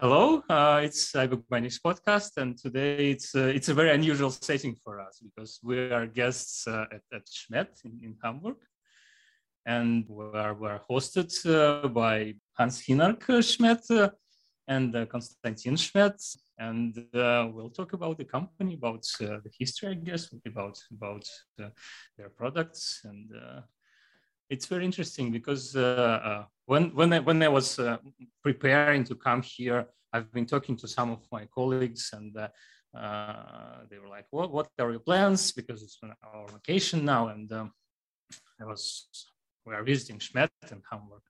Hello, uh, it's Bindings podcast, and today it's uh, it's a very unusual setting for us because we are guests uh, at, at Schmedt in, in Hamburg, and we are, we are hosted uh, by Hans Schmedt uh, and uh, Konstantin Schmedt, and we'll talk about the company, about the history, I guess, about about their products and it's very interesting because uh, uh, when when I, when I was uh, preparing to come here, I've been talking to some of my colleagues, and uh, uh, they were like, "What what are your plans?" Because it's our vacation now, and um, I was we are visiting Schmedt and Hamburg,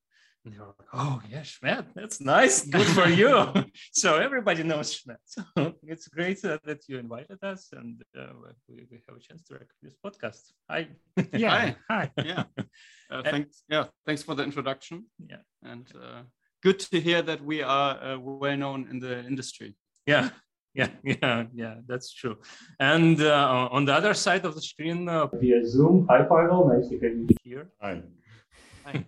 and they were like, oh, yeah, Schmedt, that's nice. Good for you. so everybody knows Schmedt. So it's great uh, that you invited us and uh, we, we, have a chance to record this podcast. Hi. Yeah. Hi. Hi. Yeah. Uh, thanks. Yeah. Thanks for the introduction. Yeah. And uh, good to hear that we are uh, well known in the industry. Yeah. Yeah, yeah, yeah, that's true. And uh, on the other side of the screen, via Zoom, hi Pavel, nice to have you here. Hi. Hi.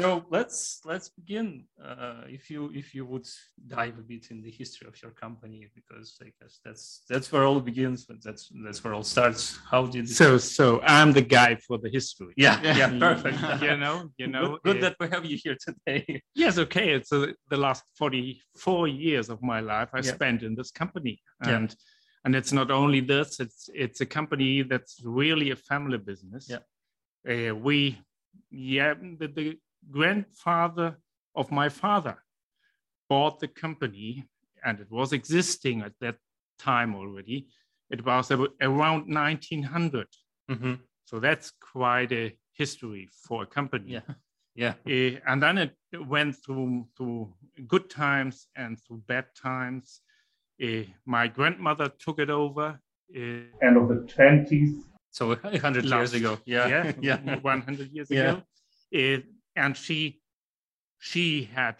So let's let's begin. Uh, if you if you would dive a bit in the history of your company, because I guess that's that's where all begins. But that's that's where all starts. How did so so I'm the guy for the history. Yeah, yeah, perfect. you know, you know, good, good that we have you here today. yes, okay. It's uh, the last forty four years of my life I yeah. spent in this company, and yeah. and it's not only this. It's it's a company that's really a family business. Yeah, uh, we yeah the, the grandfather of my father bought the company, and it was existing at that time already. It was around 1900. Mm-hmm. So that's quite a history for a company. Yeah. Yeah. Uh, and then it went through through good times and through bad times. Uh, my grandmother took it over. Uh, End of the 20s. So 100 years ago. Yeah. Yeah. yeah. 100 years yeah. ago and she she had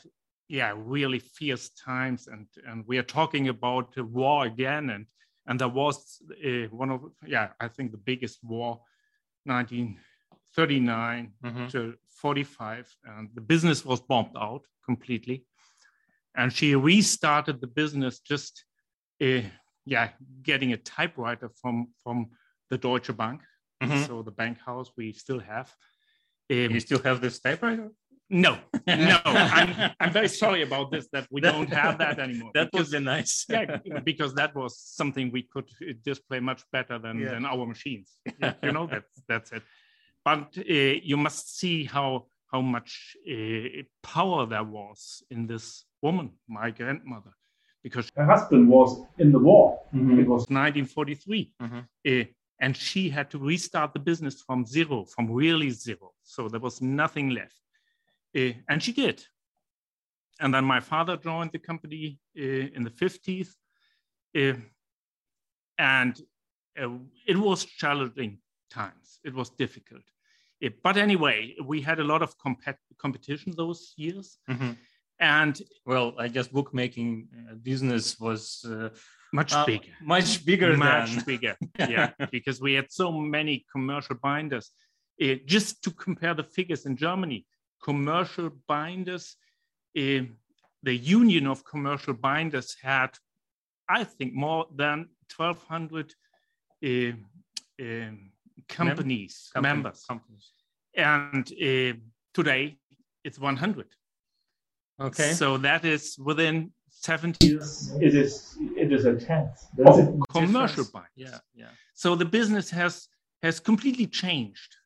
yeah really fierce times. And and we are talking about the war again. And and there was uh, one of yeah i think the biggest war 1939 mm-hmm. to 45 and the business was bombed out completely. And she restarted the business just uh, yeah getting a typewriter from from the deutsche bank. Mm-hmm. so the bank house we still have you still have this typewriter? No, no. I'm, I'm very sorry about this that we don't have that anymore. that because, would be nice. yeah, because that was something we could display much better than, yeah. than our machines. Yeah, you know, that's that's it. But uh, you must see how how much uh, power there was in this woman, my grandmother, because her husband was in the war. Mm-hmm. It was 1943. Mm-hmm. Uh, and she had to restart the business from zero, from really zero. So there was nothing left. Uh, and she did. And then my father joined the company uh, in the 50s. Uh, and it was challenging times. It was difficult. but anyway, we had a lot of comp- competition those years. Mm-hmm. And well, I guess bookmaking business was much uh, bigger. much bigger much than. bigger. Yeah because we had so many commercial binders. Uh, just to compare the figures in germany commercial binders uh, the union of commercial binders had i think more than 1200 uh, um, companies Mem- members. companies. and uh, today it's 100 okay. So that is within 70 it is it is a tenth. Oh, commercial bike yeah yeah. So the business has has completely changed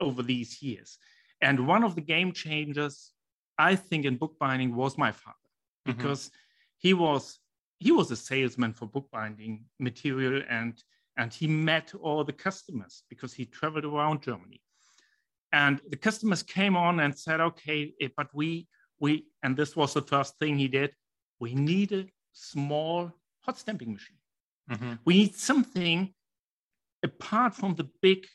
over these years. And one of the game changers i think in bookbinding was my father. Mm-hmm. because mm-hmm. he was he was a salesman for bookbinding material and and he met all the customers because he traveled around germany. And the customers came on and said okay eh, but we we and this was the first thing he did we need a small hot stamping machine. Mm-hmm. We need something apart from the big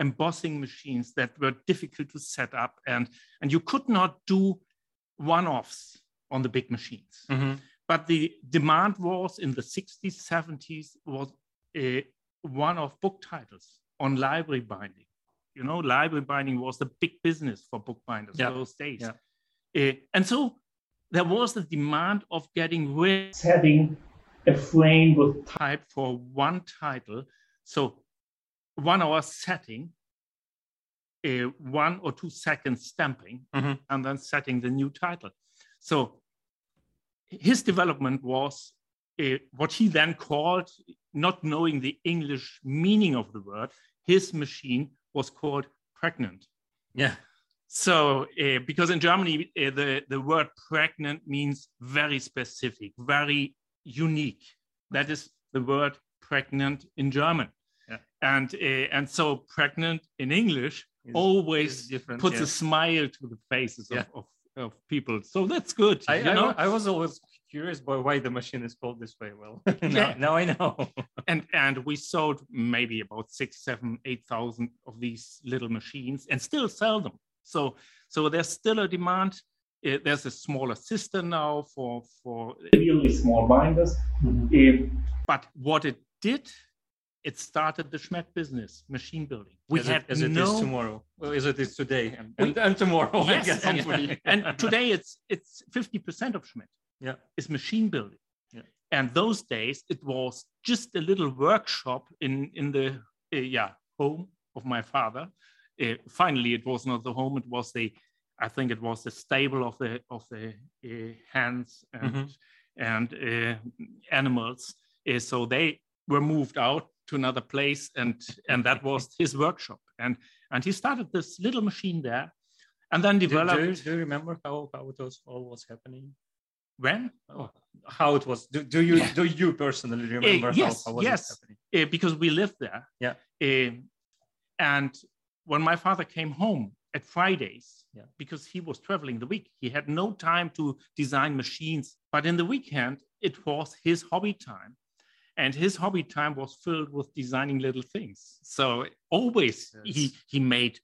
embossing machines that were difficult to set up and, and you could not do one-offs on the big machines. Mm-hmm. But the demand was in the 60s, 70s was a one-off book titles on library binding. You know, library binding was the big business for bookbinders yeah. those days. Yeah. Uh, and so there was the demand of getting rid Setting a frame with type for one title. So one hour setting, a one or two seconds stamping, Mhm. and then setting the new title. So his development was uh, what he then called, not knowing the English meaning of the word, his machine was called pregnant. Yeah. So, uh, because in Germany, uh, the, the word pregnant means very specific, very unique. That is the word pregnant in German. Yeah. And, uh, and so, pregnant in English Is- always is puts yeah. a smile to the faces Yeah. of, of, of people. So, that's good. I, you I, know? I was always curious by why the machine is called this way. Well, now, now I know. and and we sold maybe about six, seven, eight thousand of these little machines, and still sell them. So so there's still a demand. Uh, there's a smaller system now for for. really small binders. Um, But what it did, it started the Schmedt business, machine building. We as had it, as it is no. tomorrow. Well, as it is today and, We- and, and tomorrow. I Yes, guess. hopefully. and today it's it's 50% of Schmedt yeah. is machine building. Yeah. And those days it was just a little workshop in in the uh, yeah home of my father. Uh, finally, it was not the home; it was the I think it was the stable of the of the uh, hands and Mhm. and uh, animals. Uh, so they were moved out to another place, and and that was his workshop. And and he started this little machine there, and then Do, do, developed you, do you remember how, how it was all was happening? when Oh, how it was? Do, do you Yeah. do you personally remember yes, how, how was yes. it happening? uh, because we lived there. Yeah. Um, and when my father came home at Fridays, Yeah. because he was traveling the week, he had no time to design machines. But in the weekend, it was his hobby time. And his hobby time was filled with designing little things. So always he, Yes. he made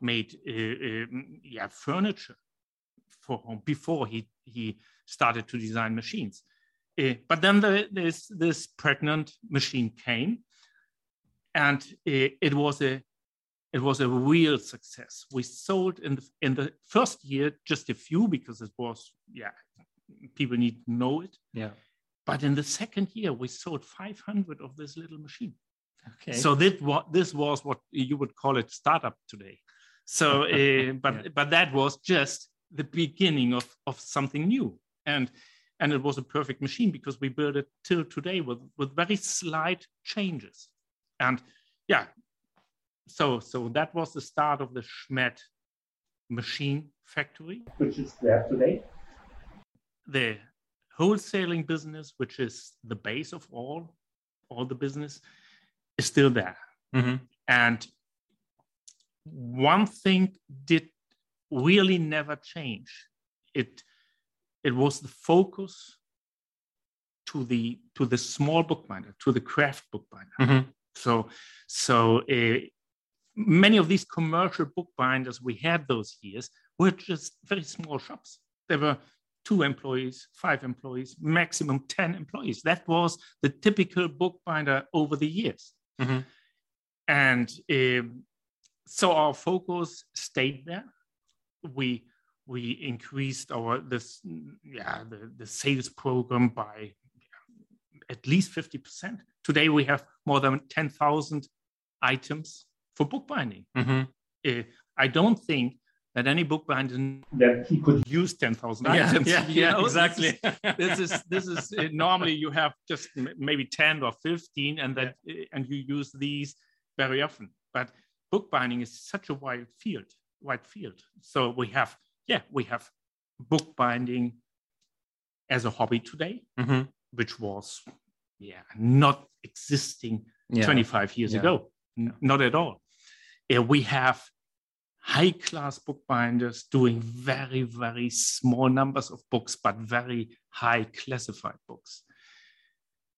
made uh, um, yeah furniture for home before he he started to design machines. Uh, but then the, this this pregnant machine came, and uh, it was a it was a real success. We sold in the in the first year just a few because it was yeah people need to know it. Yeah. But in the second year, we sold 500 of this little machine. Okay. So this was this was what you would call it startup today. So, uh, but Yeah. but that was just the beginning of of something new, and and it was a perfect machine because we built it till today with with very slight changes, and yeah. So so that was the start of the Schmedt machine factory which is there today. the wholesaling business, which is the base of all all the business, is still there. Mhm. And one thing did really never change. It it was the focus to the to the small bookbinder, to the craft bookbinder. Mhm. So so uh, many of these commercial bookbinders we had those years were just very small shops. There were two employees, five employees, maximum 10 employees. That was the typical bookbinder over the years. Mhm. And um, so our focus stayed there. We we increased our this yeah the, the sales program by at least 50%. Today we have more than 10,000 items for bookbinding. Mhm. Uh, I don't think that any bookbinder That he could use 10,000 Yeah, items. yeah, you yeah, know? Exactly. This is this is uh, normally you have just m- maybe 10 or 15 and that uh, and you use these very often. But bookbinding is such a wide field, wide field. So we have yeah, we have bookbinding as a hobby today, Mhm. which was yeah, not existing Yeah. 25 years Yeah. ago. N- Not at all. Uh, we have high class bookbinders doing very, very small numbers of books, but very high classified books.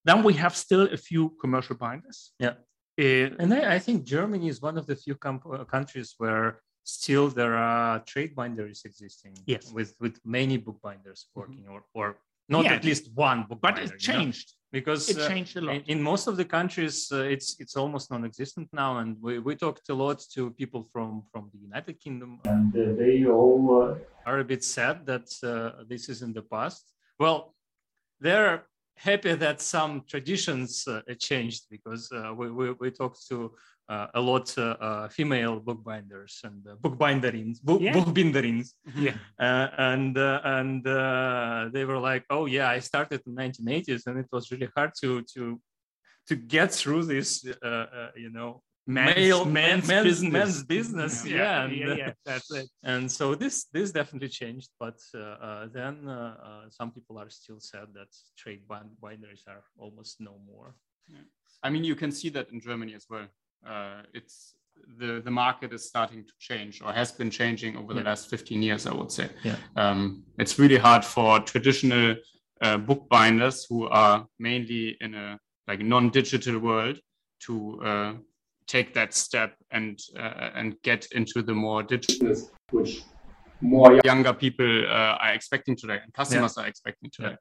Then we have still a few commercial binders. Yeah. Uh, And I, I think Germany is one of the few com- uh, countries where still there are trade binders existing. Yes. With with many bookbinders working or, or not Yeah. at least one book. but binder, it you know? changed. because It uh, changed a lot. in, in most of the countries uh, it's it's almost non-existent now and we, we talked a lot to people from from the united kingdom and uh, they all uh, are a bit sad that uh, this is in the past well they're happy that some traditions uh, changed because uh, we, we, we talked to uh, a lot uh, uh, female bookbinders and uh, bookbinderings book, Yeah. bookbinderings Yeah. uh, and uh, and uh, they were like, "Oh yeah, I started in 1980s, and it was really hard to to to get through this, uh, uh, you know, Man's- male man's man's business. man's business." Yeah, yeah, and, yeah, yeah, that's it. and so this this definitely changed, but uh, uh, then uh, uh, some people are still sad that trade bind- binders are almost no more. I mean, you can see that in Germany as well. Uh, it's the the market is starting to change or has been changing over the Yeah. last 15 years, I would say. Yeah. Um, it's really hard for traditional uh, bookbinders who are mainly in a like non-digital world to uh, take that step and uh, and get into the more digital which more younger people uh, are expecting today and customers are expecting today.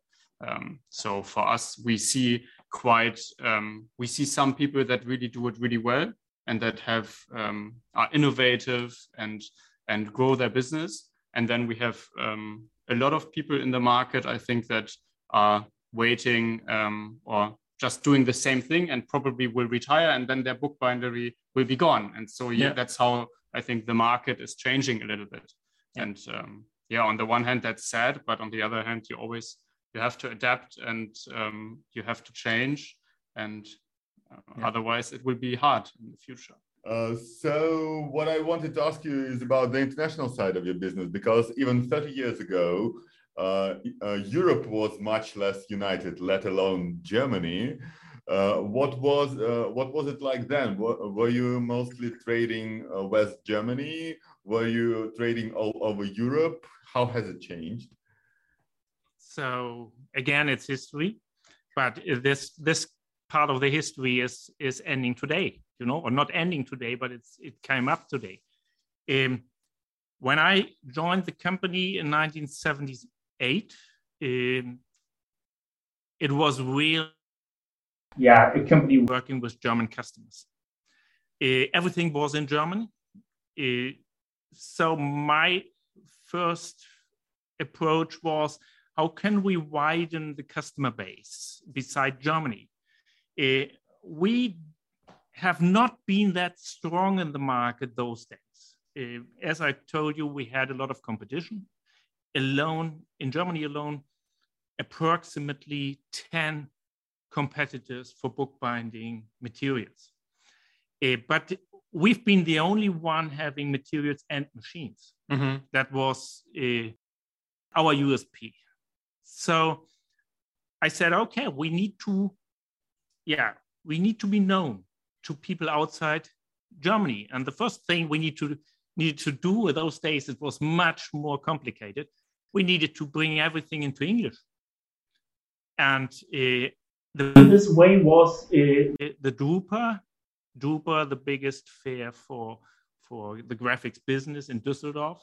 Um, so for us, we see quite um, we see some people that really do it really well and that have um, are innovative and and grow their business. And then we have um, a lot of people in the market, I think, that are waiting um, or just doing the same thing and probably will retire and then their bookbindery will be gone. And so yeah, Yeah. that's how I think the market is changing a little bit. Yeah. And um, yeah, on the one hand, that's sad, but on the other hand, you always you have to adapt and um, you have to change, and uh, Yeah. otherwise it will be hard in the future. Uh, so what I wanted to ask you is about the international side of your business, because even 30 years ago, uh, uh, Europe was much less united, let alone Germany. Uh, what was uh, what was it like then? Were, were you mostly trading uh, West Germany? Were you trading all over Europe? How has it changed? So again, it's history, but this this part of the history is is ending today, you know, or not ending today, but it's it came up today. Um, when I joined the company in 1978, um, it was real yeah a company working with German customers. Uh, everything was in German. Uh, so my first approach was how can we widen the customer base beside Germany? Uh, we have not been that strong in the market those days. Uh, as I told you, we had a lot of competition. Alone, in Germany alone, approximately 10 competitors for bookbinding materials. Uh, but we've been the only one having materials and machines. That was our USP. So I said, okay, we need to, yeah, we need to be known to people outside Germany. And the first thing we need to needed to do in those days, it was much more complicated. We needed to bring everything into English. And uh, the this way was uh, the the Drupa, Drupa, the biggest fair for for the graphics business in Düsseldorf.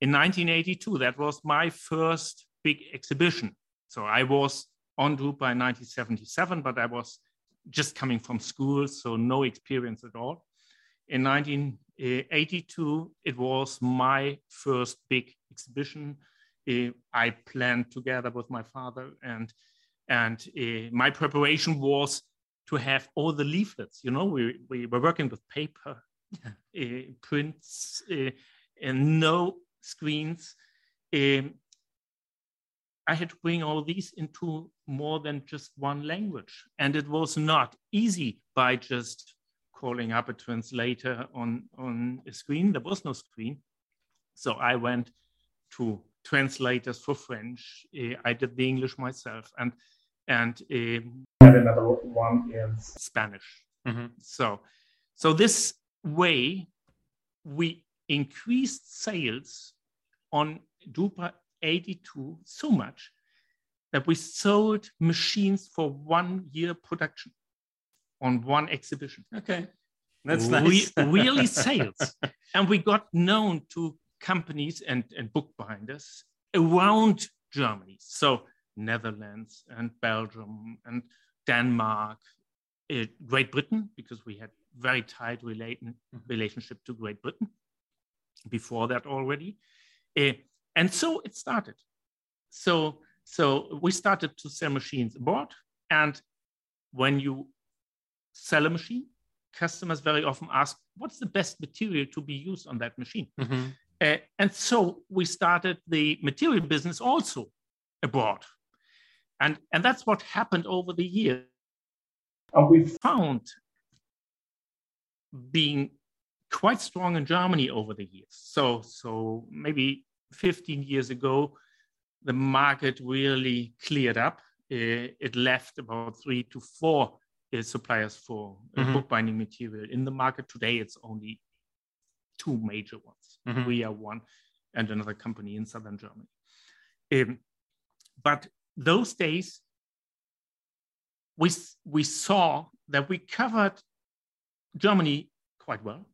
In 1982, that was my first big exhibition. So I was on Drupa in 1977, but I was just coming from school, so no experience at all. In 1982, it was my first big exhibition. Uh, I planned together with my father and and uh, my preparation was to have all the leaflets. You know, we, we were working with paper, uh, prints, uh, and no screens. Um, I had to bring all these into more than just one language. And it was not easy by just calling up a translator on, on a screen. There was no screen. So I went to translators for French. Uh, I did the English myself. And and um, and another one is Spanish. Mhm. So, so this way, we increased sales on Drupa 82 so much that we sold machines for one year production on one exhibition. Okay, that's Re- nice. really sales. And we got known to companies and, and bookbinders around Germany. So Netherlands and Belgium and Denmark, uh, Great Britain, because we had very tight relation, mm-hmm. relationship to Great Britain before that already. Uh, and so it started. So, so we started to sell machines abroad. And when you sell a machine, customers very often ask, what's the best material to be used on that machine? Mm-hmm. Uh, and so we started the material business also abroad. And, and that's what happened over the years. And we found being quite strong in Germany over the years. So, so maybe 15 years ago, the market really cleared up. Uh, it left about three to four uh, suppliers for uh, mm-hmm. bookbinding material. In the market today, it's only two major ones. Mm-hmm. We are one, and another company in southern Germany. Um, but those days, we we saw that we covered Germany quite well,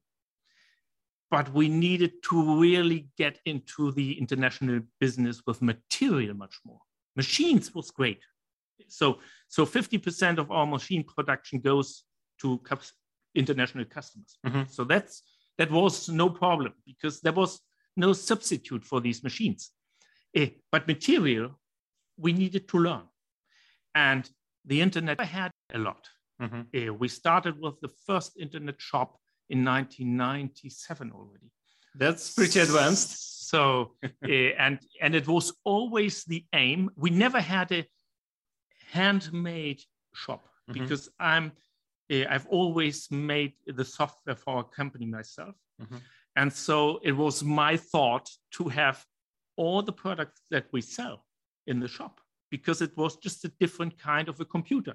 but we needed to really get into the international business with material much more. Machines was great. So, so 50% of our machine production goes to international customers. Mm-hmm. So that's that was no problem because there was no substitute for these machines. Uh, but material, we needed to learn. And the internet I had a lot. Mm-hmm. Uh, we started with the first internet shop in 1997 already. That's pretty advanced. So, uh, and and it was always the aim. We never had a handmade shop mm-hmm. because I'm uh, I've always made the software for our company myself. Mm-hmm. And so it was my thought to have all the products that we sell in the shop because it was just a different kind of a computer.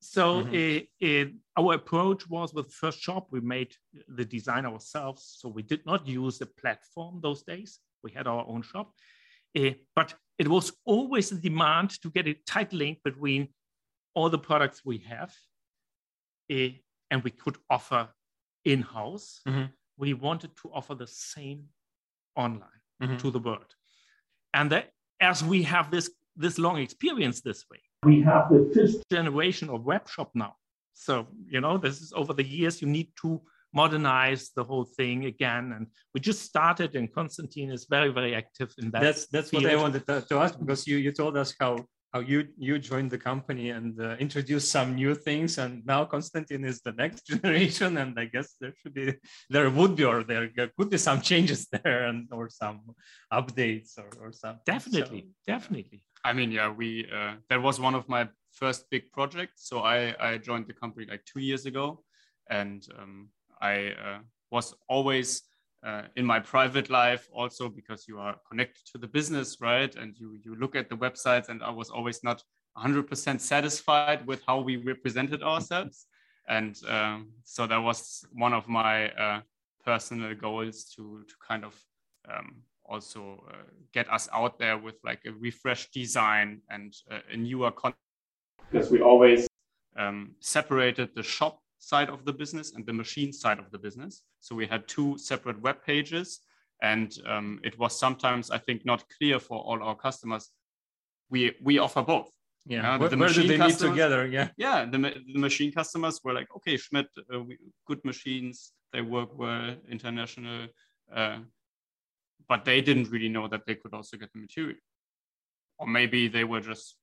So mm-hmm. our approach was with first shop, we made the design ourselves. So we did not use the platform those days. We had our own shop. Uh, but it was always a demand to get a tight link between all the products we have uh, and we could offer in-house. Mm-hmm. We wanted to offer the same online mm-hmm. to the world. And that, as we have this, this long experience this way, we have the fifth generation of web shop now. So, you know, this is over the years, you need to modernize the whole thing again. And we just started, and Konstantin is very, very active in that. That's that's field. what I wanted to, to, ask because you you told us how how you you joined the company and uh, introduced some new things, and now Konstantin is the next generation, and I guess there should be there would be or there could be some changes there and or some updates or or something. Definitely, so, definitely. I mean, yeah, we uh, that was one of my first big projects. So I I joined the company like two years ago, and um, I uh, was always uh, in my private life also because you are connected to the business, right? And you you look at the websites, and I was always not 100% satisfied with how we represented ourselves, and um, so that was one of my uh, personal goals to to kind of um, also uh, get us out there with like a refreshed design and uh, a newer content. Because we always um, separated the shop side of the business and the machine side of the business. So we had two separate web pages, and um, it was sometimes I think not clear for all our customers. We we offer both. Yeah, where, the where do they meet together? Yeah, yeah. The, the machine customers were like, okay, Schmedt, uh, we, good machines, they work well, international. Uh, but they didn't really know that they could also get the material. Or maybe they were just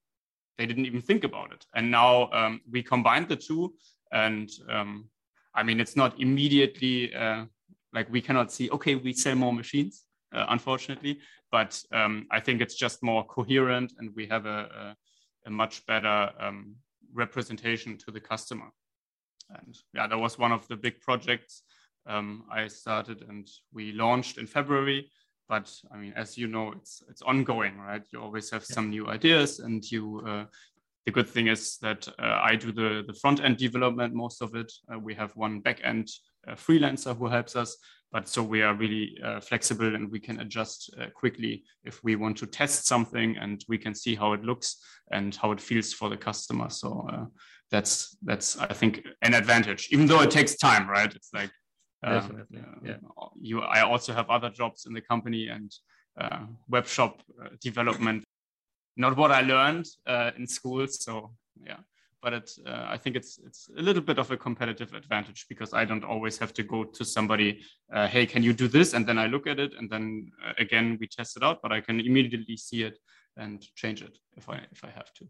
they didn't even think about it. And now um, we combined the two and um, i mean it's not immediately uh, like we cannot see okay we sell more machines uh, unfortunately but um, i think it's just more coherent and we have a, a, a much better um, representation to the customer. And yeah that was one of the big projects um, i started and we launched in february but I mean, as you know, it's it's ongoing, right? You always have some new ideas, and you. Uh, the good thing is that uh, I do the the front end development, most of it. Uh, we have one back end uh, freelancer who helps us, but so we are really uh, flexible and we can adjust uh, quickly if we want to test something, and we can see how it looks and how it feels for the customer. So that's that's I think an advantage, even though it takes time, right? It's like Definitely. Um, yeah. You, I also have other jobs in the company and uh, web shop uh, development. not what I learned uh, in school. So yeah, but it, uh, I think it's it's a little bit of a competitive advantage because I don't always have to go to somebody. Uh, hey, can you do this? And then I look at it, and then uh, again we test it out. But I can immediately see it and change it if I if I have to.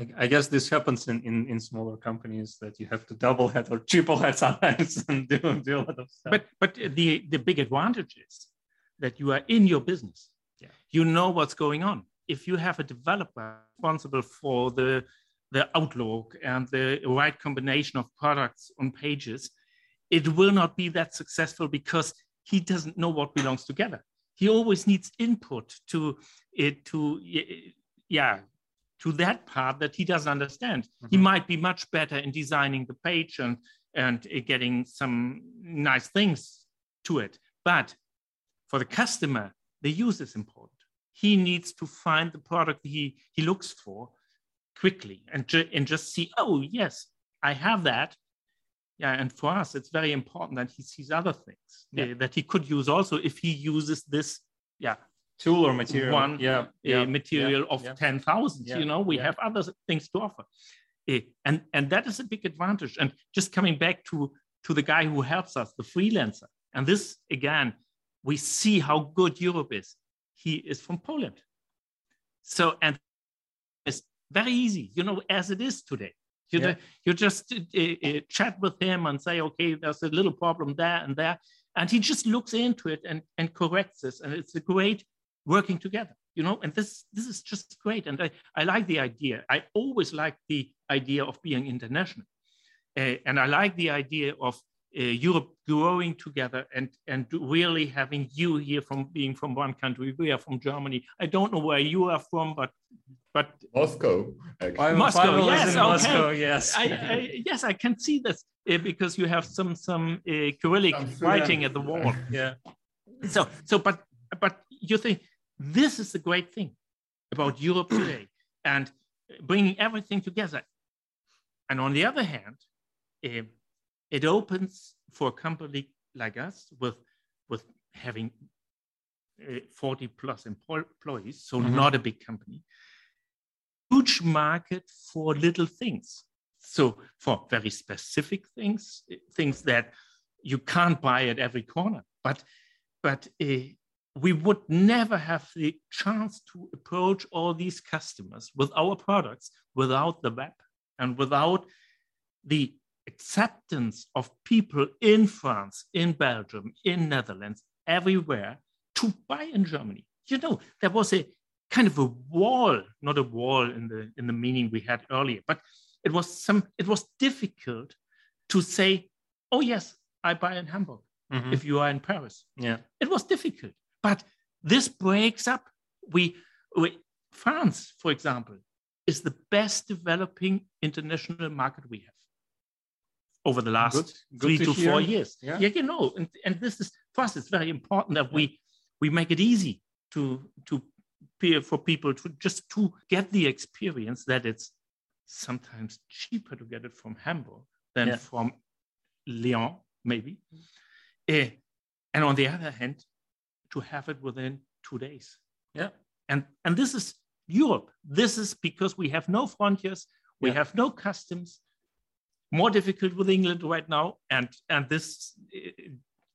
I, I guess this happens in, in in smaller companies that you have to double head or triple head sometimes and do, do a lot of stuff. But but the the big advantage is that you are in your business. Yeah. You know what's going on. If you have a developer responsible for the the outlook and the right combination of products on pages, it will not be that successful because he doesn't know what belongs together. He always needs input to it to yeah to that part that he doesn't understand. Mm-hmm. He might be much better in designing the page and and getting some nice things to it, but for the customer, the use is important. He needs to find the product he he looks for quickly and, ju- and just see, oh, yes, I have that. Yeah, and for us, it's very important that he sees other things yeah. uh, that he could use also if he uses this, yeah, tool or material, one yeah, yeah. material yeah. of yeah. ten thousand. Yeah. You know, we have other things to offer, Uh, and and that is a big advantage. And just coming back to to the guy who helps us, the freelancer, and this again, we see how good Europe is. He is from Poland, so and it's very easy, you know, as it is today. You, Yeah. you just uh, uh, chat with him and say, okay, there's a little problem there and there. And he just looks into it and, and corrects this. And it's a great working together, you know, and this, this is just great. And I, I like the idea. I always like the idea of being international. Uh, and I like the idea of uh, Europe growing together and, and really having you here from being from one country. We are from Germany. I don't know where you are from, but but Moscow. Actually. I'm Moscow, finally yes, in okay. Moscow, yes. I, I, yes, I can see this uh, because you have some some uh, Cyrillic Some writing Cyrillic. at the wall. yeah. So so, but but you think this is the great thing about Europe today and bringing everything together. And on the other hand, uh, it opens for a company like us with with having uh, 40 plus employees, so Mhm. not a big company. Huge market for little things. So for very specific things, uh, things that you can't buy at every corner. But but uh, we would never have the chance to approach all these customers with our products without the web and without the acceptance of people in France, in Belgium, in Netherlands, everywhere to buy in Germany. You know, there was a kind of a wall, not a wall in the in the meaning we had earlier, but it was some it was difficult to say, oh yes, I buy in Hamburg Mhm. if you are in Paris. yeah. It was difficult, but this breaks up. We, we France, for example, is the best developing international market we have over the last Good- good three to to, four years. Yeah. you know, and, and this is for us. It's very important that we we make it easy to to for people to just to get the experience that it's sometimes cheaper to get it from Hamburg than Yeah. from Lyon, maybe. Eh, and on the other hand, to have it within two days. Yeah. And and this is Europe. This is because we have no frontiers, we Yeah. have no customs. More difficult with England right now, and and this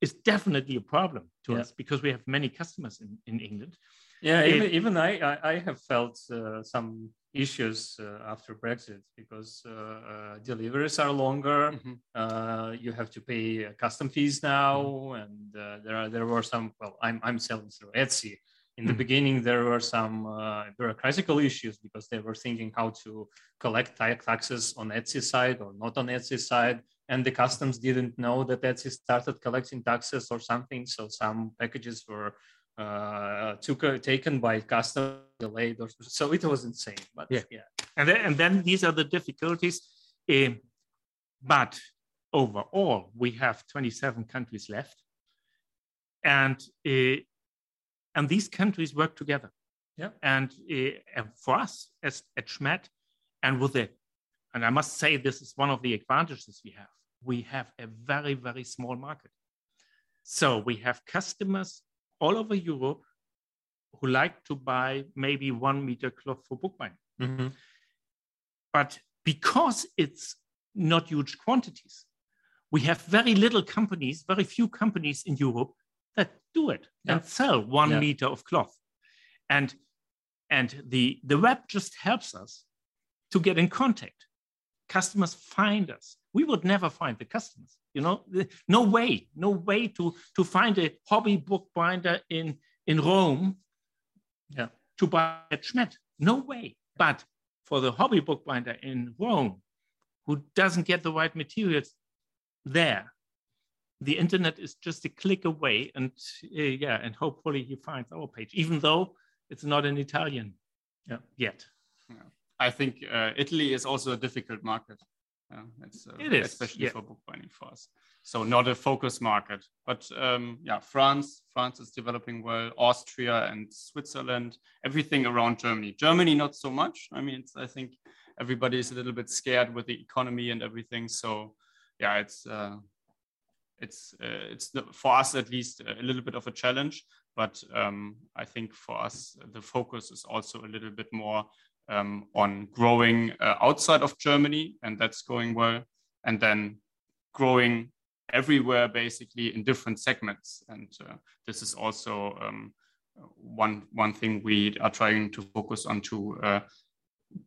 is definitely a problem to Yeah. us because we have many customers in, in England. Yeah, It- even, even I, I, I have felt uh, some issues uh, after Brexit because uh, uh, deliveries are longer. Mhm. Uh, you have to pay uh, custom fees now, and uh, there are there were some. Well, I'm I'm selling through Etsy. In the Mhm. beginning, there were some uh, bureaucratical issues because they were thinking how to collect ta- taxes on Etsy side or not on Etsy side, and the customs didn't know that Etsy started collecting taxes or something. So some packages were uh, took uh, taken by custom delayed or so it was insane but Yeah. yeah And then, and then these are the difficulties. eh, but overall, we have 27 countries left. And, eh, and these countries work together. Yeah. And, eh, and for us as at Schmedt, and with it, and I must say this is one of the advantages we have. We have a very, very small market. So we have customers all over Europe who like to buy maybe one meter cloth for bookbinding. Mm-hmm. But because it's not huge quantities, we have very little companies, very few companies in Europe that do it Yeah. and sell one Yeah. meter of cloth. And and the the web just helps us to get in contact. Customers find us. We would never find the customers. You know, no way, no way to to find a hobby bookbinder in in Rome. Yeah. To buy at Schmedt. No way. But for the hobby bookbinder in Rome, who doesn't get the right materials there, the internet is just a click away, and uh, yeah, and hopefully he finds our page, even though it's not in Italian. Yeah. Yet. I think uh, Italy is also a difficult market. Yeah, it's, uh, It is, especially yeah. for bookbinding for us. So not a focus market, but um, yeah, France, France is developing well. Austria and Switzerland, everything around Germany. Germany not so much. I mean, it's, I think everybody is a little bit scared with the economy and everything. So yeah, it's uh, it's uh, it's the, for us at least a little bit of a challenge. But um, I think for us the focus is also a little bit more um, on growing uh, outside of Germany, and that's going well. And then growing everywhere, basically in different segments. And uh, this is also um, one one thing we are trying to focus on to uh,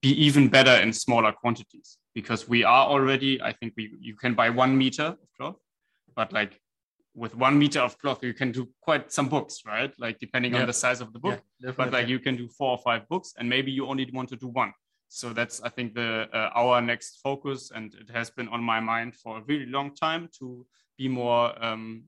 be even better in smaller quantities because we are already. I think we you can buy one meter of cloth, but like with one meter of cloth, you can do quite some books, right? Like depending Yeah. on the size of the book but like you can do four or five books and maybe you only want to do one so that's i think the uh, our next focus and it has been on my mind for a really long time to be more um,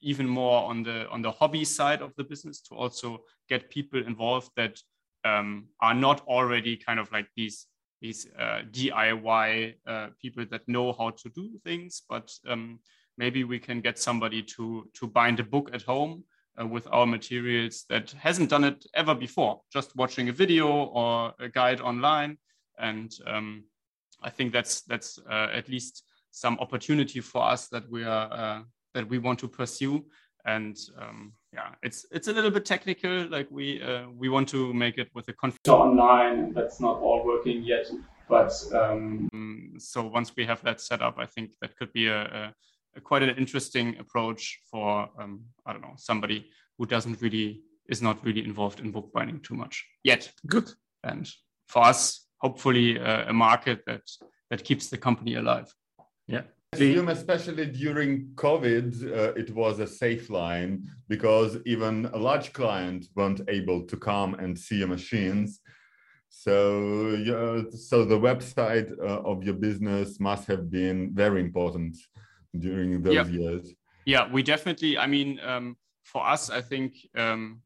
even more on the on the hobby side of the business to also get people involved that um, are not already kind of like these these uh, diy uh, people that know how to do things but um, maybe we can get somebody to to bind a book at home uh, with our materials that hasn't done it ever before, just watching a video or a guide online. And um, I think that's that's uh, at least some opportunity for us that we are uh, that we want to pursue. And um, yeah, it's it's a little bit technical. Like we uh, we want to make it with a conf- online. That's not all working yet, but um, Um, so once we have that set up, I think that could be a, a quite an interesting approach for um, I don't know somebody who doesn't really is not really involved in bookbinding too much yet. Good. And for us, hopefully, uh, a market that that keeps the company alive. Yeah. I assume especially during COVID, uh, it was a safe line because even a large client weren't able to come and see your machines. So, yeah, so the website uh, of your business must have been very important during those Yeah. years. Yeah, we definitely. I mean, um, for us, I think um,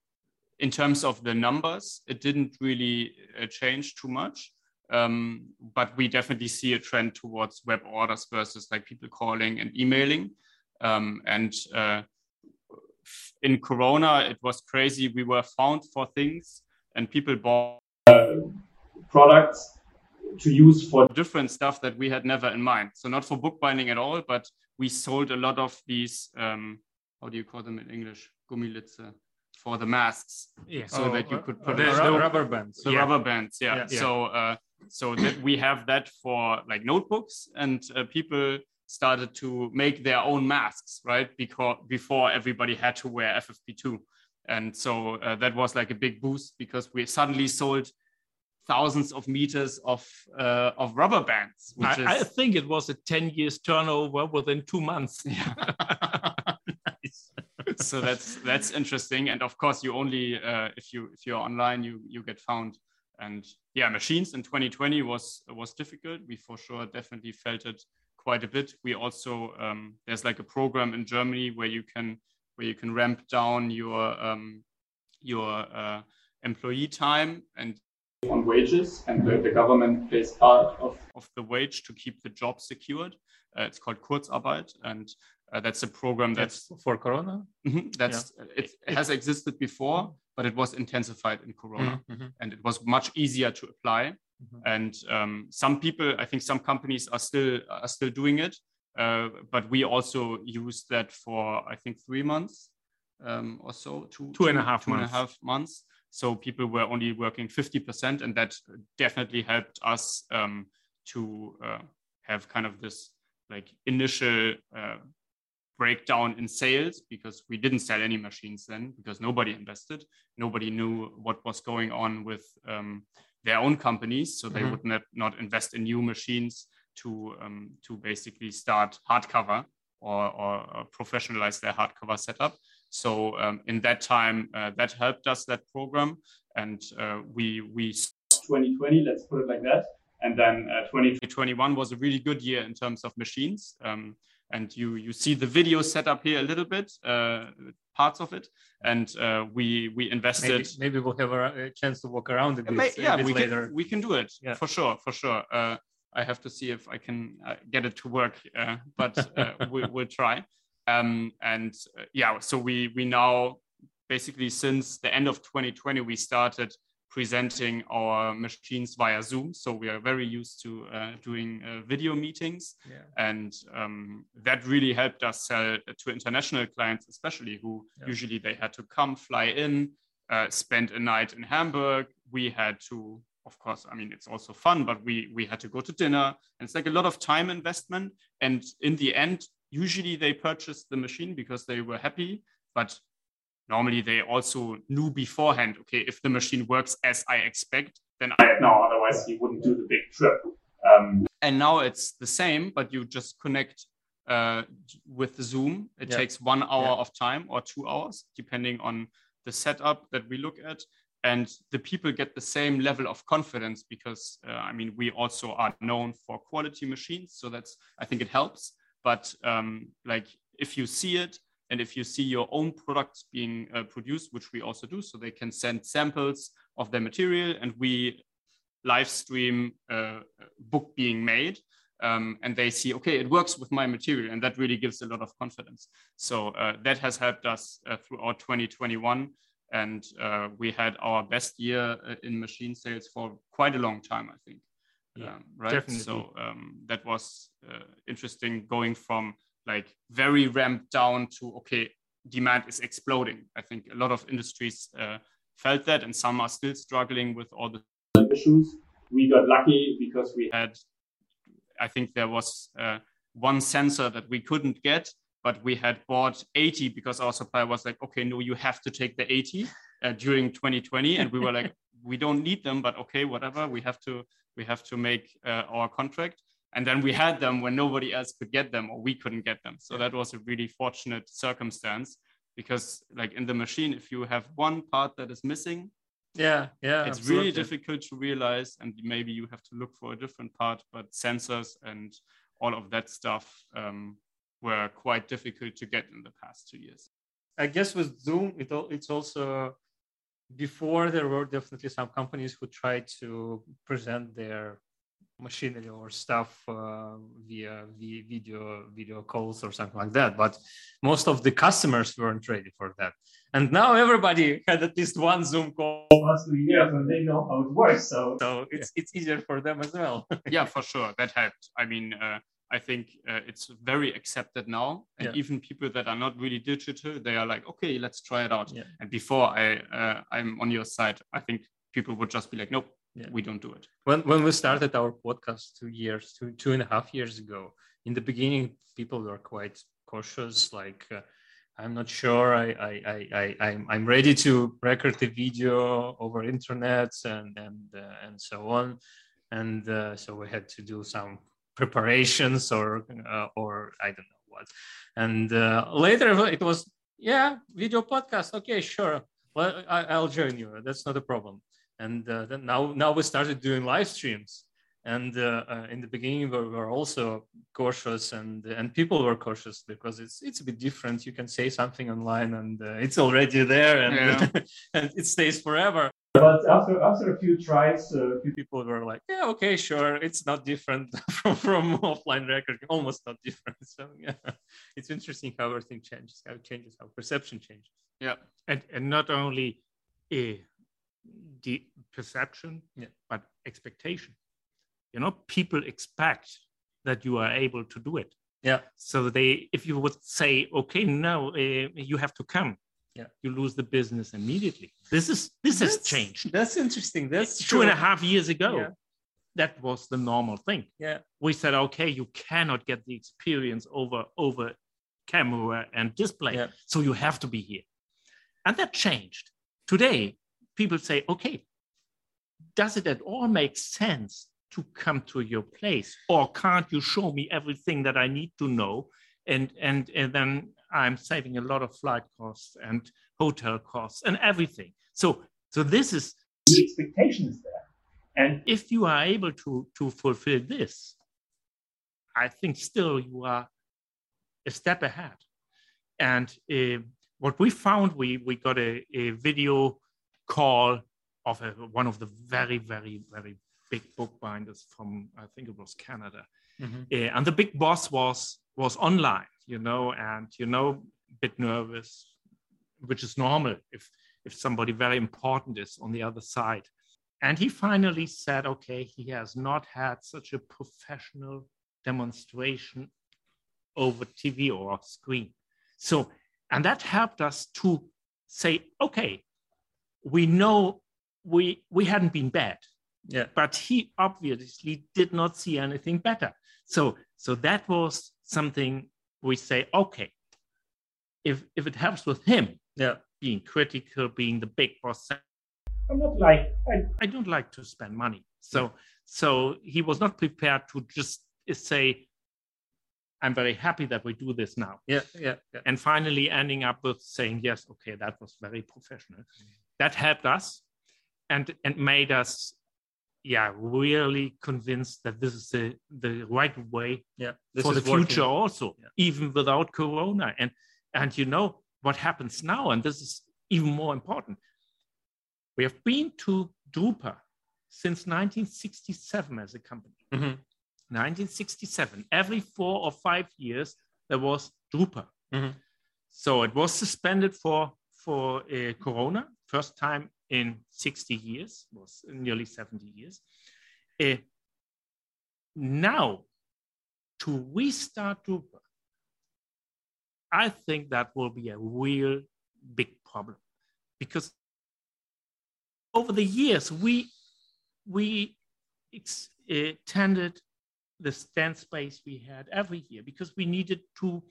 in terms of the numbers, it didn't really uh, change too much. Um, but we definitely see a trend towards web orders versus like people calling and emailing. Um, and uh, in Corona, it was crazy. We were found for things, and people bought products to use for different stuff that we had never in mind. So not for bookbinding at all, but we sold a lot of these. Um, how do you call them in English? Gummilitze for the masks, Yes. so that you could put the, the rubber bands. the Yeah. rubber bands. Yeah. Yeah. So uh, so that we have that for like notebooks, and uh, people started to make their own masks, right? Because before everybody had to wear FFP2, and so uh, that was like a big boost because we suddenly sold thousands of meters of uh, of rubber bands, which I, I think it was a 10 years turnover within two months. Nice. so that's that's interesting. And of course you only uh, if you if you're online you you get found. And yeah machines in 2020 was was difficult. We for sure definitely felt it quite a bit. We also um, there's like a program in germany where you can where you can ramp down your um, your uh, employee time. And on wages, and the, the government pays part of of the wage to keep the job secured uh, it's called kurzarbeit and uh, that's a program that's That's for Corona. Mhm, That's it, it has existed before, but it was intensified in Corona, Mhm. and it was much easier to apply. Mhm. And um, some people, I think, some companies are still are still doing it, uh, but we also used that for I think three months um, or so, two Two and a half two and a months. half months, So people were only working 50%, and that definitely helped us um, to uh, have kind of this like initial uh, breakdown in sales because we didn't sell any machines then because nobody invested. Nobody knew what was going on with um, their own companies, so they mm-hmm. would not, not invest in new machines to um, to basically start hardcover or, or, professionalize their hardcover setup. So um, in that time, uh, that helped us that program, and uh, we we 2020, let's put it like that, and then uh, 2021 was a really good year in terms of machines. Um, and you you see the video setup here a little bit, uh, parts of it, and uh, we we invested. Maybe, maybe, we'll have a, chance to walk around a bit, May, yeah, a bit we later. Can, we can do it yeah. for sure, for sure. Uh, I have to see if I can uh, get it to work, uh, but uh, we, will try. Um, and uh, yeah, so we we now basically since the end of 2020 we started presenting our machines via Zoom. So we are very used to uh, doing uh, video meetings, yeah. and um, that really helped us sell to international clients, especially who yeah. usually they had to come, fly in, uh, spend a night in Hamburg. We had to of course, I mean, it's also fun, but we we had to go to dinner, and it's like a lot of time investment. And in the end, usually they purchased the machine because they were happy, but normally they also knew beforehand, okay, if the machine works as I expect, then I no, otherwise he wouldn't do the big trip. Um, and now it's the same, but you just connect uh, with the Zoom. It yeah. takes one hour yeah. of time or two hours, depending on the setup that we look at and the people get the same level of confidence because uh, i mean we also are known for quality machines so that's i think it helps but um, like if you see it and if you see your own products being uh, produced which we also do so they can send samples of their material and we live stream uh, book being made um, and they see okay it works with my material and that really gives a lot of confidence. So uh, that has helped us uh, throughout 2021 and uh, we had our best year uh, in machine sales for quite a long time i think yeah, um, right? definitely. so um, that was uh, interesting going from like very ramped down to okay demand is exploding. I think a lot of industries uh, felt that and some are still struggling with all the issues. We got lucky because we had i think there was uh, one sensor that we couldn't get but we had bought 80 because our supplier was like, okay, no, you have to take the 80 uh, during 2020, and we were like, we don't need them, but okay, whatever, we have to we have to make uh, our contract. And then we had them when nobody else could get them, or we couldn't get them. So that was a really fortunate circumstance because, like in the machine, if you have one part that is missing, yeah, yeah, it's absolutely. really difficult to realize, and maybe you have to look for a different part. But sensors and all of that stuff um, were quite difficult to get in the past two years. I guess with Zoom, it, it's also before there were definitely some companies who tried to present their machinery or stuff uh, via, via video video calls or something like that but most of the customers weren't ready for that. And now everybody had at least one zoom call last two years and they know how it works so so it's it's easier for them as well. Yeah for sure. That helped i mean uh, I think uh, it's very accepted now, and yeah. even people that are not really digital, they are like, okay, let's try it out. Yeah. And before I uh, I'm on your side, I think people would just be like, nope, yeah. we don't do it. When when we started our podcast two years, two two and a half years ago, in the beginning, people were quite cautious, like. Uh, I'm not sure. I, I, I, I, I'm, I'm ready to record the video over internet and and uh, and so on, and uh, so we had to do some preparations or uh, or I don't know what. And uh, later it was yeah video podcast. Okay, sure. Well, I, will join you. That's not a problem. And uh, then now now we started doing live streams. And uh, uh, in the beginning, we were also cautious, and and people were cautious because it's it's a bit different. You can say something online, and uh, it's already there, and, yeah. and it stays forever. But after after a few tries, uh, few people were like, "Yeah, okay, sure, it's not different from from offline record, almost not different." So yeah, it's interesting how everything changes, how it changes, how perception changes. Yeah, and and not only uh, the perception, yeah. but expectation. You know, people expect that you are able to do it. Yeah. So they, if you would say, "Okay, now uh, you have to come," Yeah. you lose the business immediately. This is this has changed. That's interesting. That's Two and a half years ago, Yeah. that was the normal thing. Yeah. We said, okay, you cannot get the experience over over camera and display, Yeah. so you have to be here. And that changed. Today, people say, okay, does it at all make sense to come to your place, or can't you show me everything that I need to know? And and and then I'm saving a lot of flight costs and hotel costs and everything. So so this is the expectation is there. And if you are able to to fulfill this, I think still you are a step ahead. And uh, what we found, we we got a, a video call of a, one of the very very very big bookbinders from I think it was Canada, Mhm. uh, and the big boss was was online, you know, and you know, a bit nervous, which is normal if if somebody very important is on the other side. And he finally said, okay, he has not had such a professional demonstration over TV or screen. So, and that helped us to say, okay, we know we we hadn't been bad, Yeah. but he obviously did not see anything better. So, so that was something we say, okay, if if it helps with him Yeah. being critical, being the big boss, I'm not like I, I don't like to spend money. So so he was not prepared to just say, I'm very happy that we do this now. Yeah. Yeah. Yeah. And finally ending up with saying, yes, okay, that was very professional. Mm-hmm. That helped us and and made us yeah, really convinced that this is the, the right way Yeah. For the working. future also, Yeah. even without Corona. And and you know what happens now, and this is even more important. We have been to Drupa since 1967 as a company. Mhm. 1967. Every four or five years there was Drupa. Mhm. So it was suspended for for uh, Corona, first time in 60 years, was nearly 70 years. Uh, now to restart Drupa, I think that will be a real big problem because over the years we we ex- extended the stand space we had every year because we needed to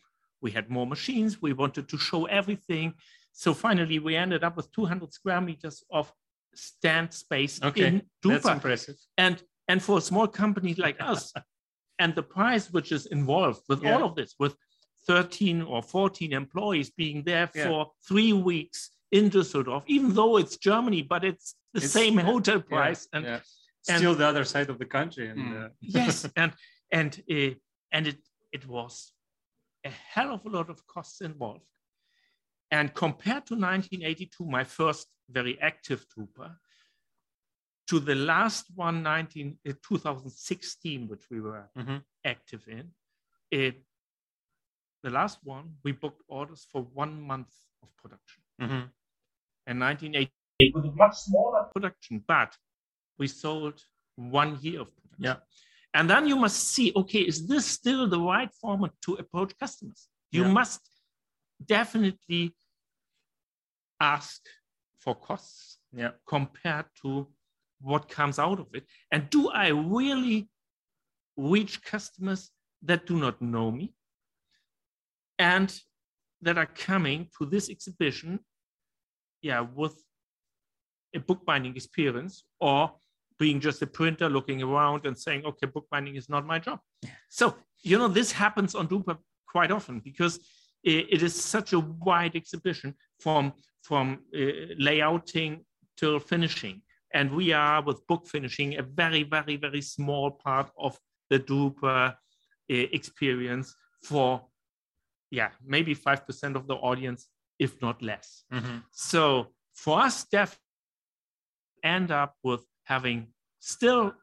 we had more machines we wanted to show everything so finally we ended up with 200 square meters of stand space Okay, in That's Drupa impressive. and and for a small company like us and the price which is involved with Yeah. all of this with 13 or 14 employees being there Yeah. for three weeks in Düsseldorf, even though it's Germany, but it's the It's- same yeah, hotel Yeah, price. And yeah. and- still the other side of the country. And Mm. uh, yes, and and uh, and it it was a hell of a lot of costs involved. And compared to 1982, my first very active Drupa, to the last one, 19, uh, 2016, which we were Mhm. active in, it, the last one, we booked orders for one month of production. mhm. And 1980 was a much smaller production, but we sold one year of production. Yeah. And then you must see, okay, is this still the right format to approach customers? You Yeah. must definitely ask for costs Yeah. compared to what comes out of it. And do I really reach customers that do not know me and that are coming to this exhibition, yeah, with a bookbinding experience or being just a printer looking around and saying, okay, bookbinding is not my job. So, you know, this happens on Drupa quite often because it is such a wide exhibition from, from uh, layouting till finishing. And we are with book finishing a very, very, very small part of the Drupa uh, experience for, yeah, maybe 5% of the audience, if not less. Mhm. So for us, def end up with having still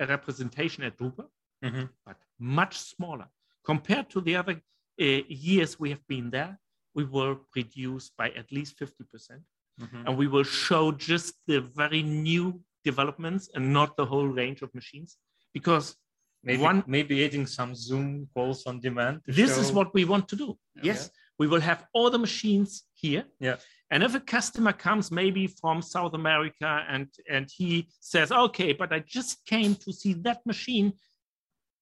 a representation at Drupa, Mhm. but much smaller compared to the other years we have been there. We will reduce by at least 50%, Mhm. and we will show just the very new developments and not the whole range of machines because Maybe, One- maybe adding some Zoom calls on demand. this is what we want to do. Yes, we will have all the machines here. Yeah. And if a customer comes maybe from South America and, and he says, okay, but I just came to see that machine,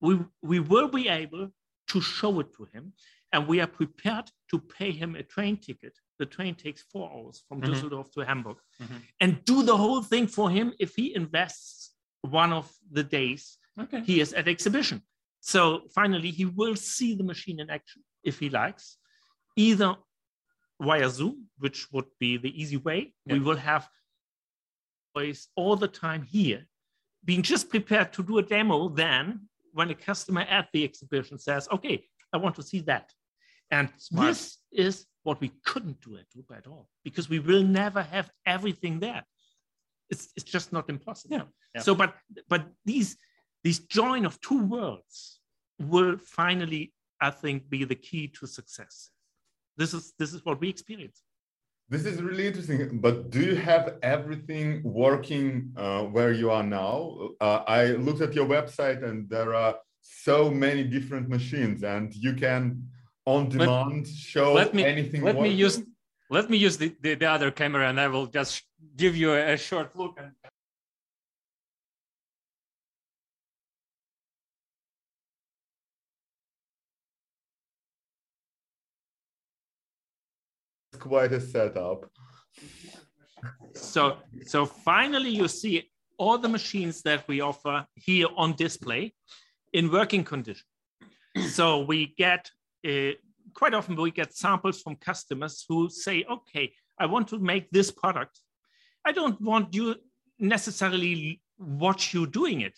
we, we will be able to show it to him. And we are prepared to pay him a train ticket. The train takes four hours from Mhm. Düsseldorf to Hamburg Mhm. and do the whole thing for him if he invests one of the days Okay. he is at exhibition. So finally, he will see the machine in action if he likes, either via Zoom, which would be the easy way. We will have all the time here, being just prepared to do a demo. Then, when a customer at the exhibition says, "Okay, I want to see that," and Smart. this is what we couldn't do at Drupa at all because we will never have everything there. It's, it's just not impossible. Yeah, yeah. So, but but these these join of two worlds will finally, I think, be the key to success. This is this is what we experience. This is really interesting. But do you have everything working uh, where you are now? Uh, I looked at your website and there are so many different machines, and you can on demand show let me- anything. let me use- Let me use the, the, the other camera and I will just give you a, a short look. And quite a setup. So so finally, you see all the machines that we offer here on display in working condition. So we get uh, quite often we get samples from customers who say, "Okay, I want to make this product. I don't want you necessarily watch you doing it,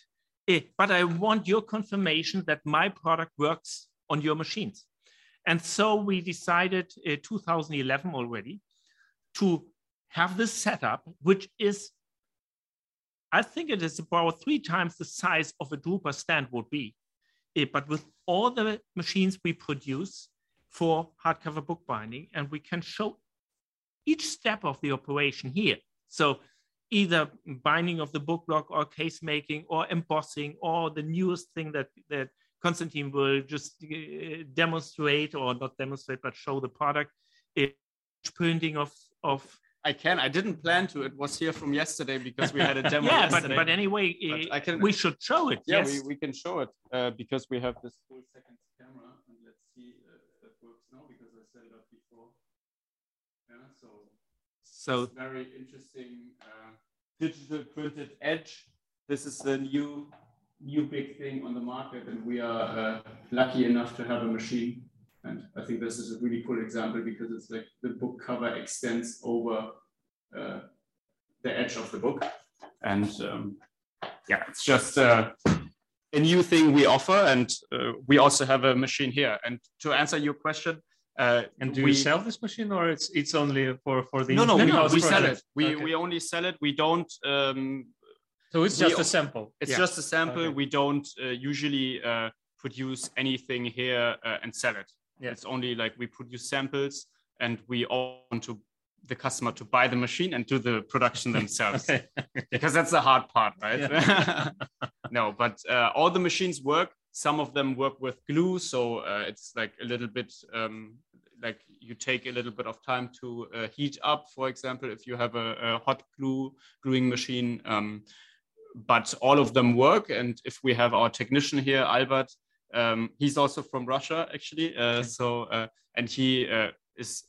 eh, but I want your confirmation that my product works on your machines." And so we decided in 2011 already to have this setup, which is, I think it is about three times the size of a Drupa stand would be. Eh, but with all the machines we produce for hardcover bookbinding, and we can show each step of the operation here. So either binding of the book block or case making or embossing or the newest thing that, that Konstantin will just uh, demonstrate or not demonstrate, but show the product, uh, printing of, of I can. I didn't plan to. It was here from yesterday because we had a demo yeah, but, yesterday. but anyway, But uh, I can- we should show it. yeah, yes. we, we can show it uh, because we have this full second camera. And let's see uh, if that works now because I set it up before. Yeah, so so very interesting uh, digital printed edge. This is the new new big thing on the market, and we are uh, lucky enough to have a machine. And I think this is a really cool example because it's like the book cover extends over uh, the edge of the book, and um, yeah, it's just uh, a new thing we offer, and uh, we also have a machine here. And to answer your question. Uh, and do we, you sell this machine or it's it's only for, for the no, no, we, in-house we sell it. We, Okay. we only sell it. We don't um, So it's we just o- a sample. it's Yeah. just a sample. Okay. We don't uh, usually uh, produce anything here uh, and sell it. Yeah. It's only like we produce samples and we all want to the customer to buy the machine and do the production themselves Okay. because that's the hard part, right? no, but uh, all the machines work. Some of them work with glue, so uh, it's like a little bit um, like you take a little bit of time to uh, heat up. For example, if you have a, a hot glue gluing machine, um, but all of them work. And if we have our technician here, Albert, um, he's also from Russia actually. Uh, so uh, and he uh, is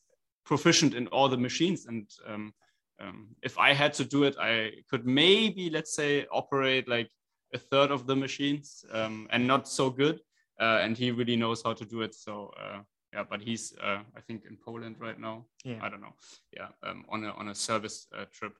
proficient in all the machines. And um, um, if I had to do it, I could maybe let's say operate like a third of the machines um, and not so good. Uh, and he really knows how to do it. So uh, yeah, but he's uh, I think in Poland right now. Yeah. I don't know. Yeah, um, on a on a service uh, trip.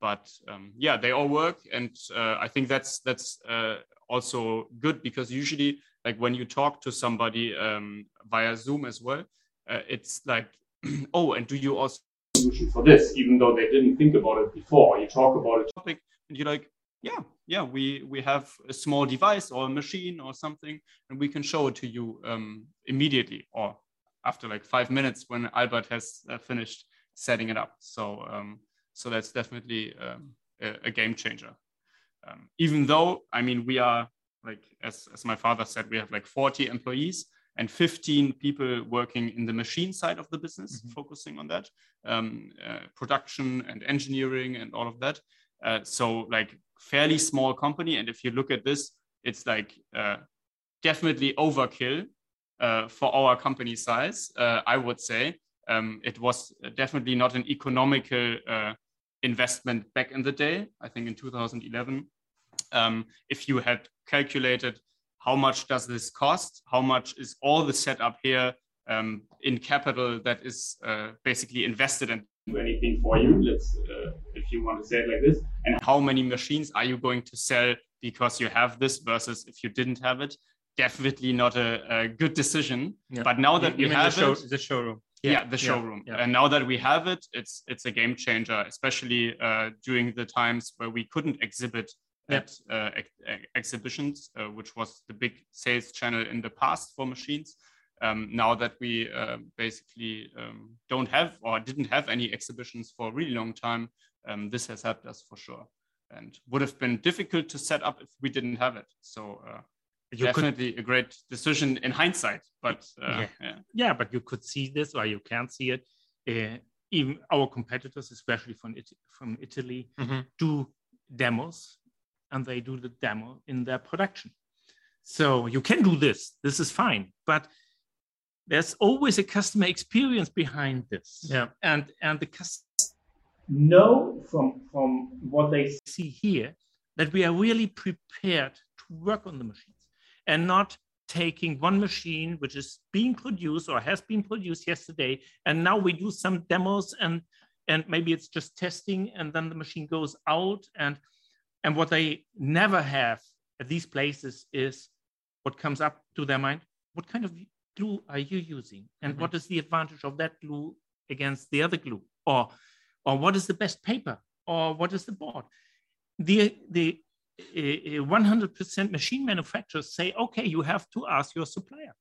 But um, yeah, they all work, and uh, I think that's that's uh, also good because usually, like when you talk to somebody um, via Zoom as well, uh, it's like, oh, and do you also solution for this, even though they didn't think about it before. You talk about it topic and you're like yeah yeah we we have a small device or a machine or something and we can show it to you um, immediately or after like five minutes when albert has uh, finished setting it up so um, so that's definitely um, a, a game changer um, even though i mean we are like as, as my father said we have like 40 employees and 15 people working in the machine side of the business, Mhm. focusing on that, um, uh, production and engineering and all of that. Uh, so like fairly small company. And if you look at this, it's like uh, definitely overkill uh, for our company size. Uh, I would say um, it was definitely not an economical uh, investment back in the day. I think in 2011, um, if you had calculated how much does this cost, how much is all the setup here um, in capital that is uh, basically invested and do anything for you. Let's, uh, if you want to say it like this. and how many machines are you going to sell because you have this versus if you didn't have it definitely not a, a good decision Yeah. but now that You we mean the have show, it the showroom. Yeah, the showroom yeah. and now that we have it it's it's a game changer especially uh, during the times where we couldn't exhibit Yeah. at uh, ex- ex- exhibitions uh, which was the big sales channel in the past for machines um, now that we uh, basically um, don't have or didn't have any exhibitions for a really long time um, this has helped us for sure and would have been difficult to set up if we didn't have it so You could, definitely a great decision in hindsight but uh, Yeah. yeah. yeah, but you could see this or you can't see it. Uh, even our competitors, especially from It- from Italy, Mhm. do demos, and they do the demo in their production. So you can do this. This is fine, but there's always a customer experience behind this. Yeah. and and the customer Know from from what they see here that we are really prepared to work on the machines and not taking one machine which is being produced or has been produced yesterday and now we do some demos and and maybe it's just testing and then the machine goes out. And and what they never have at these places is what comes up to their mind. What kind of glue are you using? And Mhm. what is the advantage of that glue against the other glue? Or or what is the best paper? Or what is the board? The the 100% machine manufacturers say okay you have to ask your supplier.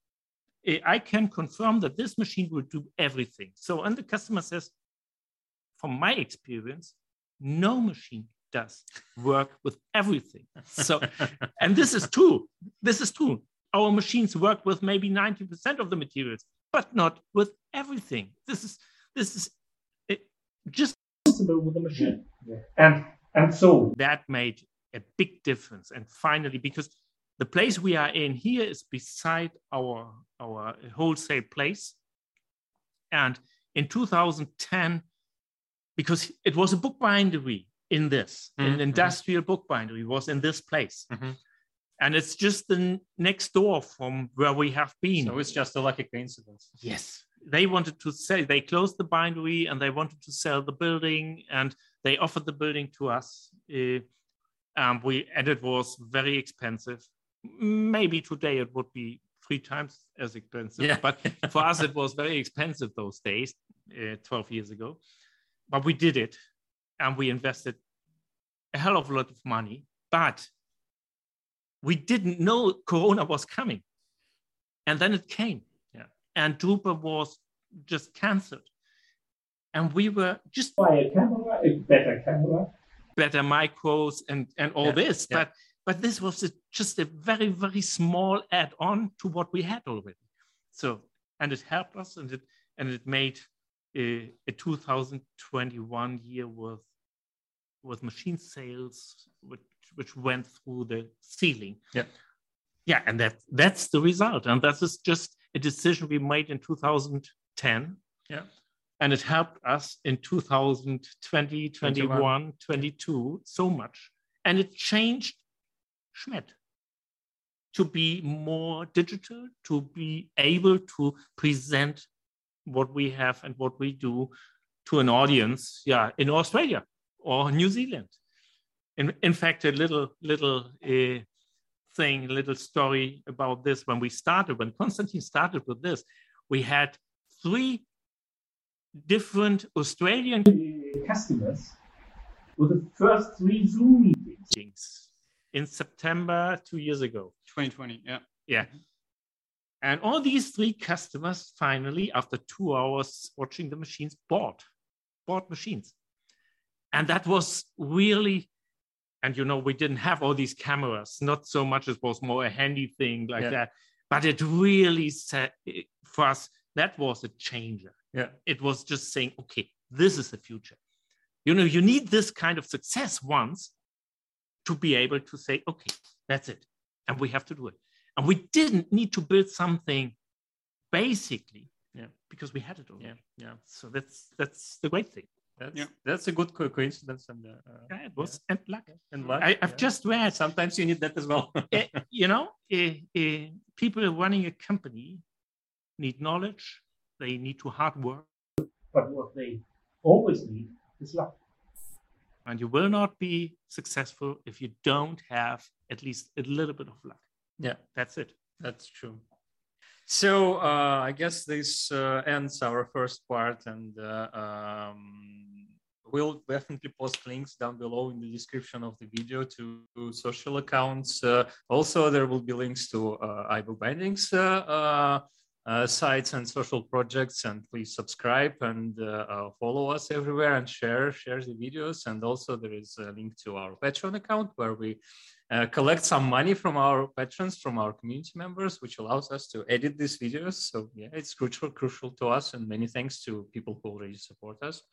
I can confirm that this machine will do everything. So and the customer says from my experience no machine does work with everything. So and this is true. This is true. Our machines work with maybe 90% of the materials but not with everything. This is this is it, just possible with the machine. And and so that made a big difference and finally because the place we are in here is beside our our wholesale place and in 2010 because it was a bookbindery in this Mhm, an mhm. industrial bookbindery was in this place Mhm. and it's just the next door from where we have been So it's just a lucky coincidence. Yes. They wanted to sell, they closed the bindery and they wanted to sell the building and they offered the building to us. Uh, um, we and it was very expensive. Maybe today it would be three times as expensive, Yeah. but for us it was very expensive those days, uh, 12 years ago. But we did it and we invested a hell of a lot of money, but we didn't know Corona was coming. And then it came. Yeah. And Drupa was just cancelled. And we were just buy a camera, a better camera. Better micros and, and all Yeah, this. yeah. But but this was a, just a very, very small add-on to what we had already. So and it helped us and it and it made a, a 2021 year worth with machine sales which which went through the ceiling. Yeah. Yeah, and that that's the result. And that is just a decision we made in 2010. Yeah. And it helped us in 2020, 21, 22 so much. And it changed Schmedt to be more digital, to be able to present what we have and what we do to an audience, yeah, in Australia or New Zealand. In, in fact, a little little uh, thing, a little story about this. When we started, when Konstantin started with this, we had three different Australian customers with the first three Zoom meetings. meetings in September two years ago. 2020 yeah Yeah. Mm-hmm. And all these three customers finally, after two hours watching the machines, bought, bought machines. And that was really, and you know, we didn't have all these cameras, not so much, it was more a handy thing like Yeah. that. but it really said for us that was a changer. Yeah. It was just saying, okay, this is the future. You know, you need this kind of success once to be able to say, okay, that's it. And we have to do it. And we didn't need to build something basically Yeah. because we had it all. Yeah. Yeah. So that's that's the great thing. That's, Yeah. that's a good co- coincidence and uh, uh, Yeah, it was and luck. and luck. I, I've yeah. just read sometimes you need that as well. eh, you know, eh, people running a company need knowledge. They need to hard work, But what they always need is luck. and you will not be successful if you don't have at least a little bit of luck. yeah. That's it. That's true. So uh, I guess this uh, ends our first part, and uh, um, we'll definitely post links down below in the description of the video to, to social accounts. Uh, also, there will be links to uh, iBookBinding's uh, sites and social projects. And please subscribe and uh, uh, follow us everywhere and share share the videos. And also, there is a link to our Patreon account where we uh, collect some money from our patrons, from our community members, which allows us to edit these videos. So yeah, it's crucial, crucial to us. And many thanks to people who already support us.